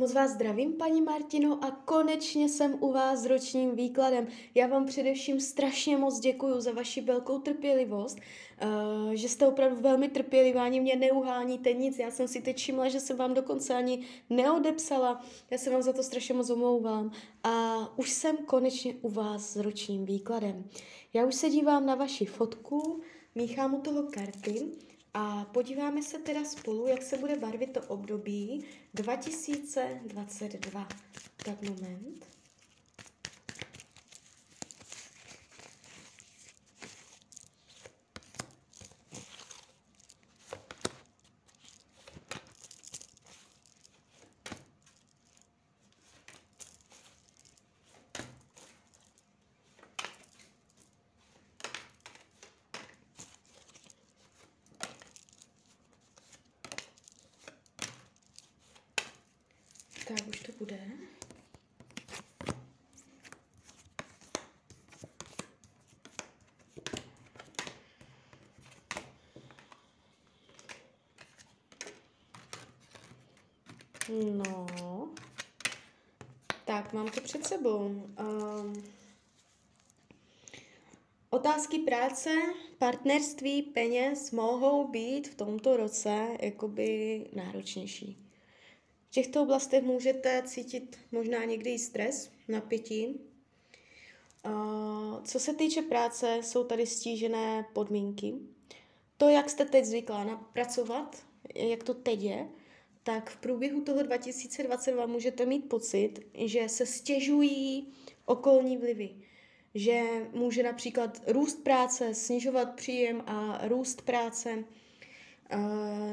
Moc vás zdravím, paní Martino, a konečně jsem u vás s ročním výkladem. Já vám především strašně moc děkuji za vaši velkou trpělivost, uh, že jste opravdu velmi trpělivá, ani mě neuháníte nic. Já jsem si teď všimla, že jsem vám dokonce ani neodepsala. Já se vám za to strašně moc omlouvám. A už jsem konečně u vás s ročním výkladem. Já už se dívám na vaši fotku, míchám u toho karty a podíváme se teda spolu, jak se bude barvit to období 2022. Tak moment. Tak už to bude. No. Tak, mám to před sebou. Um, otázky práce, partnerství, peněz mohou být v tomto roce jakoby náročnější. V těchto oblastech můžete cítit možná někdy i stres, napětí. Co se týče práce, jsou tady stížené podmínky. To, jak jste teď zvyklá pracovat, jak to teď je, tak v průběhu toho 2022 můžete mít pocit, že se stěžují okolní vlivy. Že může například růst práce, snižovat příjem a růst práce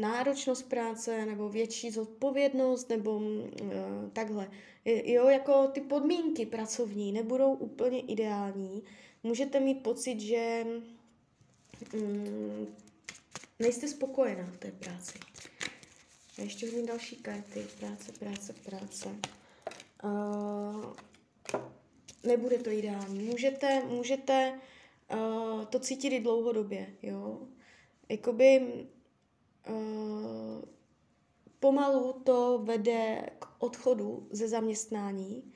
náročnost práce nebo větší zodpovědnost nebo uh, takhle. Jo, jako ty podmínky pracovní nebudou úplně ideální. Můžete mít pocit, že um, nejste spokojená v té práci. A ještě hodně další karty. Práce, práce, práce. Uh, nebude to ideální. Můžete, můžete uh, to cítit i dlouhodobě, jo. Jakoby pomalu to vede k odchodu ze zaměstnání.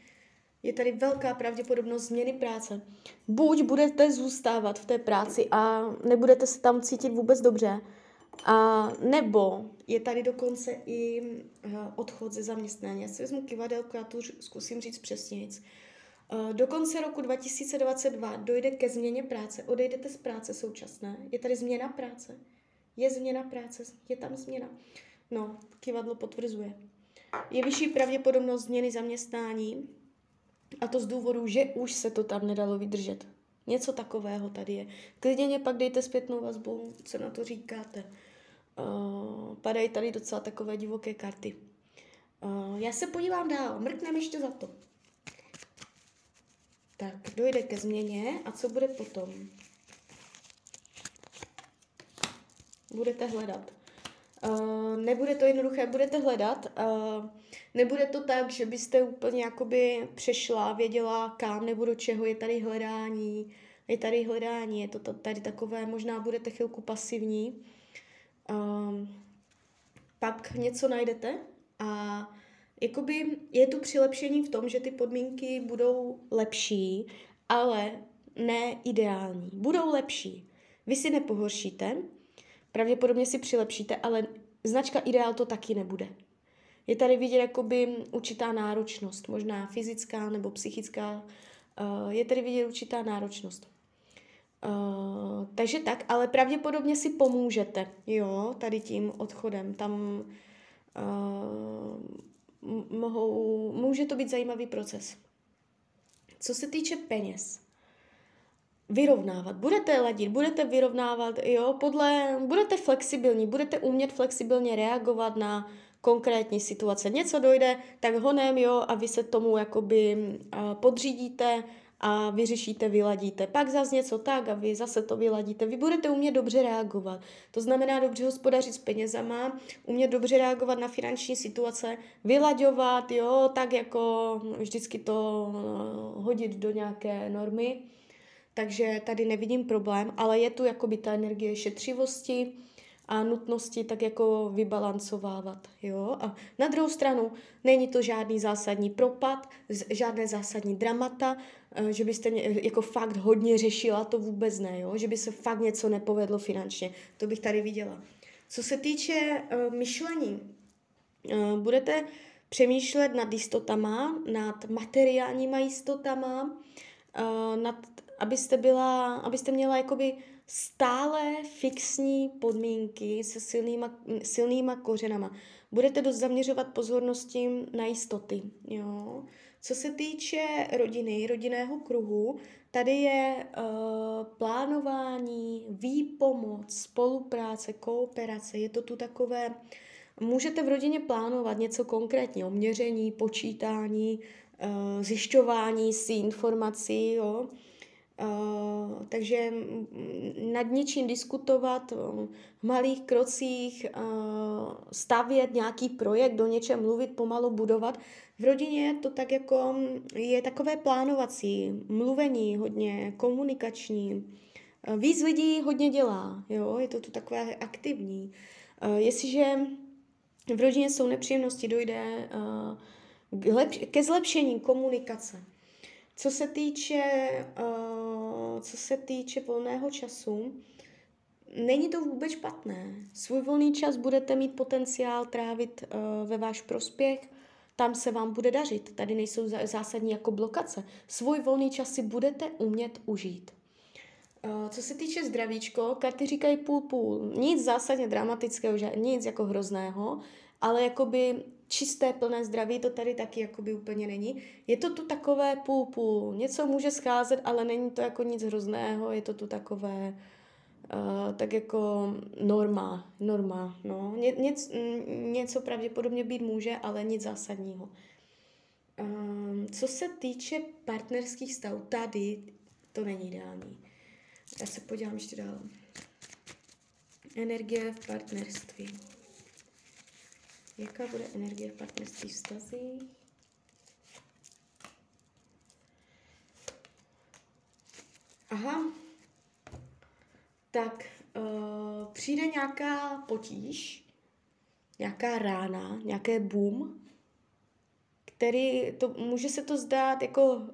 Je tady velká pravděpodobnost změny práce. Buď budete zůstávat v té práci a nebudete se tam cítit vůbec dobře, a nebo je tady dokonce i uh, odchod ze zaměstnání. Já si vezmu kivadelku, já tu zkusím říct přesně. Uh, do konce roku 2022 dojde ke změně práce, odejdete z práce současné, je tady změna práce. Je změna práce, je tam změna. No, kivadlo potvrzuje. Je vyšší pravděpodobnost změny zaměstnání a to z důvodu, že už se to tam nedalo vydržet. Něco takového tady je. Klidně mě pak dejte zpětnou vazbu, co na to říkáte. Uh, padají tady docela takové divoké karty. Uh, já se podívám dál, mrknem ještě za to. Tak, dojde ke změně a co bude potom? Budete hledat. Uh, nebude to jednoduché, budete hledat. Uh, nebude to tak, že byste úplně jakoby přešla, věděla kam nebo do čeho je tady hledání. Je tady hledání, je to tady takové, možná budete chvilku pasivní. Uh, pak něco najdete a jakoby je tu přilepšení v tom, že ty podmínky budou lepší, ale ne ideální. Budou lepší. Vy si nepohoršíte, pravděpodobně si přilepšíte, ale značka ideál to taky nebude. Je tady vidět jakoby určitá náročnost, možná fyzická nebo psychická. Uh, je tady vidět určitá náročnost. Uh, takže tak, ale pravděpodobně si pomůžete, jo, tady tím odchodem. Tam uh, mohou, může to být zajímavý proces. Co se týče peněz, vyrovnávat. Budete ladit, budete vyrovnávat, jo, podle, budete flexibilní, budete umět flexibilně reagovat na konkrétní situace. Něco dojde, tak honem, jo, a vy se tomu jakoby podřídíte a vyřešíte, vyladíte. Pak zase něco tak a vy zase to vyladíte. Vy budete umět dobře reagovat. To znamená dobře hospodařit s penězama, umět dobře reagovat na finanční situace, vylaďovat, jo, tak jako vždycky to no, hodit do nějaké normy takže tady nevidím problém, ale je tu jakoby ta energie šetřivosti, a nutnosti tak jako vybalancovávat. Jo? A na druhou stranu není to žádný zásadní propad, žádné zásadní dramata, eh, že byste jako fakt hodně řešila, to vůbec ne, jo? že by se fakt něco nepovedlo finančně. To bych tady viděla. Co se týče uh, myšlení, uh, budete přemýšlet nad jistotama, nad materiálníma jistotama, uh, nad, abyste, byla, abyste měla jakoby stále fixní podmínky se silnýma, silnýma kořenama. Budete dost zaměřovat pozorností na jistoty. Jo? Co se týče rodiny, rodinného kruhu, tady je uh, plánování, výpomoc, spolupráce, kooperace. Je to tu takové, můžete v rodině plánovat něco konkrétního, měření, počítání, uh, zjišťování si informací, jo? Uh, takže nad něčím diskutovat v malých krocích, uh, stavět nějaký projekt, do něčem mluvit, pomalu budovat. V rodině to tak jako je takové plánovací, mluvení hodně, komunikační. Uh, víc lidí hodně dělá, jo? je to tu takové aktivní. Jestliže v rodině jsou nepříjemnosti, dojde ke zlepšení komunikace. Co se týče, uh, co se týče volného času, není to vůbec špatné. Svůj volný čas budete mít potenciál trávit uh, ve váš prospěch, tam se vám bude dařit. Tady nejsou zásadní jako blokace. Svůj volný čas si budete umět užít. Uh, co se týče zdravíčko, karty říkají půl půl. Nic zásadně dramatického, nic jako hrozného, ale jakoby čisté, plné zdraví to tady taky jakoby úplně není. Je to tu takové půl-půl. Něco může scházet, ale není to jako nic hrozného, je to tu takové uh, tak jako norma, norma, no. Ně, nic, něco pravděpodobně být může, ale nic zásadního. Um, co se týče partnerských stavů, tady to není ideální. Já se podívám ještě dál. Energie v partnerství. Jaká bude energie v partnerství vztazí? Aha, tak uh, přijde nějaká potíž, nějaká rána, nějaké boom, který, to, může se to zdát jako uh,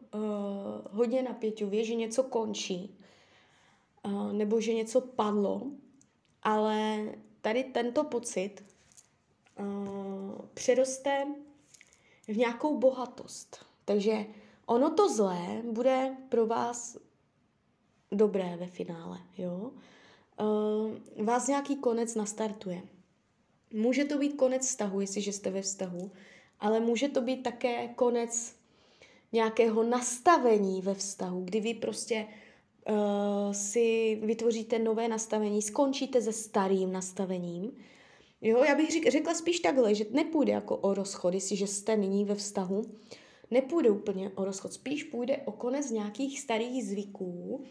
hodně napěťově, že něco končí, uh, nebo že něco padlo, ale tady tento pocit uh, přeroste v nějakou bohatost. Takže ono to zlé bude pro vás dobré ve finále, jo. Uh, vás nějaký konec nastartuje. Může to být konec vztahu, jestliže jste ve vztahu, ale může to být také konec nějakého nastavení ve vztahu, kdy vy prostě uh, si vytvoříte nové nastavení, skončíte se starým nastavením Jo, já bych řek, řekla spíš takhle, že nepůjde jako o rozchod, jestliže jste nyní ve vztahu, nepůjde úplně o rozchod, spíš půjde o konec nějakých starých zvyků,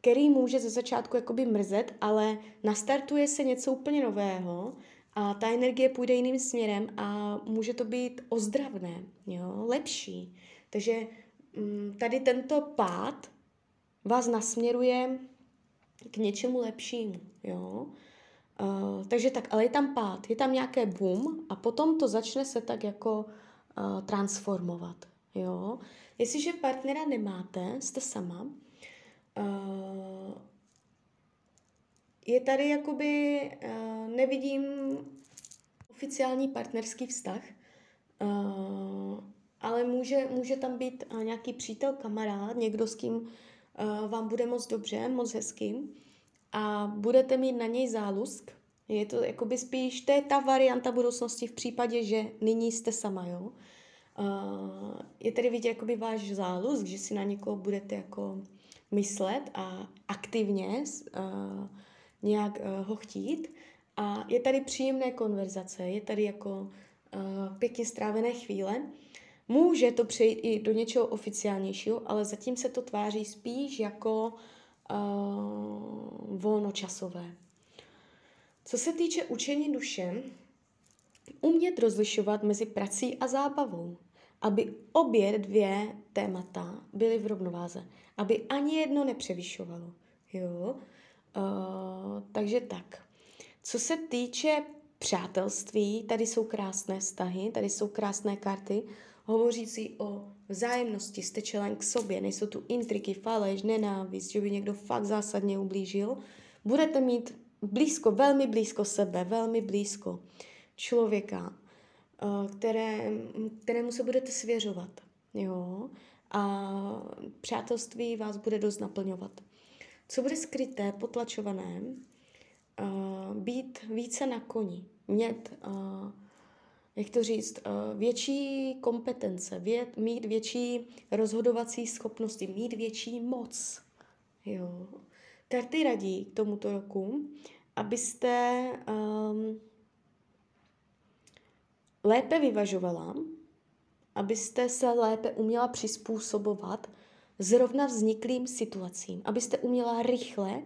který může ze začátku jakoby mrzet, ale nastartuje se něco úplně nového a ta energie půjde jiným směrem a může to být ozdravné, jo, lepší. Takže mm, tady tento pád vás nasměruje k něčemu lepšímu, jo. Uh, takže tak, ale je tam pád, je tam nějaké boom a potom to začne se tak jako uh, transformovat. Jo? Jestliže partnera nemáte, jste sama, uh, je tady jakoby, uh, nevidím oficiální partnerský vztah, uh, ale může, může tam být uh, nějaký přítel, kamarád, někdo, s kým uh, vám bude moc dobře, moc hezký a budete mít na něj zálusk. Je to jakoby spíš, to je ta varianta budoucnosti v případě, že nyní jste sama, jo. Je tedy vidět jakoby váš zálusk, že si na někoho budete jako myslet a aktivně nějak ho chtít. A je tady příjemné konverzace, je tady jako pěkně strávené chvíle. Může to přejít i do něčeho oficiálnějšího, ale zatím se to tváří spíš jako uh, volnočasové. Co se týče učení duše, umět rozlišovat mezi prací a zábavou, aby obě dvě témata byly v rovnováze, aby ani jedno nepřevyšovalo. Jo? Uh, takže tak. Co se týče přátelství, tady jsou krásné vztahy, tady jsou krásné karty, hovořící o vzájemnosti, jste čelen k sobě, nejsou tu intriky, faleš, nenávist, že by někdo fakt zásadně ublížil. Budete mít blízko, velmi blízko sebe, velmi blízko člověka, eh, které, kterému se budete svěřovat. Jo? A přátelství vás bude dost naplňovat. Co bude skryté, potlačované, uh, být více na koni, mít, uh, jak to říct, uh, větší kompetence, vět, mít větší rozhodovací schopnosti, mít větší moc. Jo. Karty radí k tomuto roku, abyste um, lépe vyvažovala, abyste se lépe uměla přizpůsobovat zrovna vzniklým situacím, abyste uměla rychle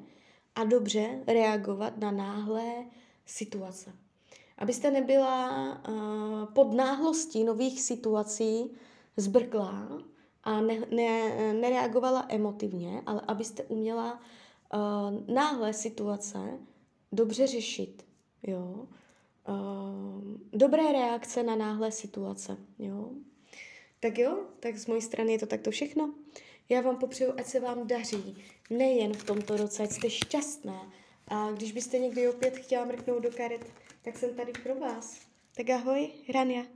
a dobře reagovat na náhlé situace. Abyste nebyla uh, pod náhlostí nových situací zbrklá a ne, ne, nereagovala emotivně, ale abyste uměla uh, náhlé situace dobře řešit. Jo? Uh, dobré reakce na náhlé situace. Jo? Tak jo, tak z mojí strany je to takto všechno. Já vám popřeju, ať se vám daří, nejen v tomto roce, ať jste šťastná. A když byste někdy opět chtěla mrknout do karet, tak jsem tady pro vás. Tak ahoj, Rania.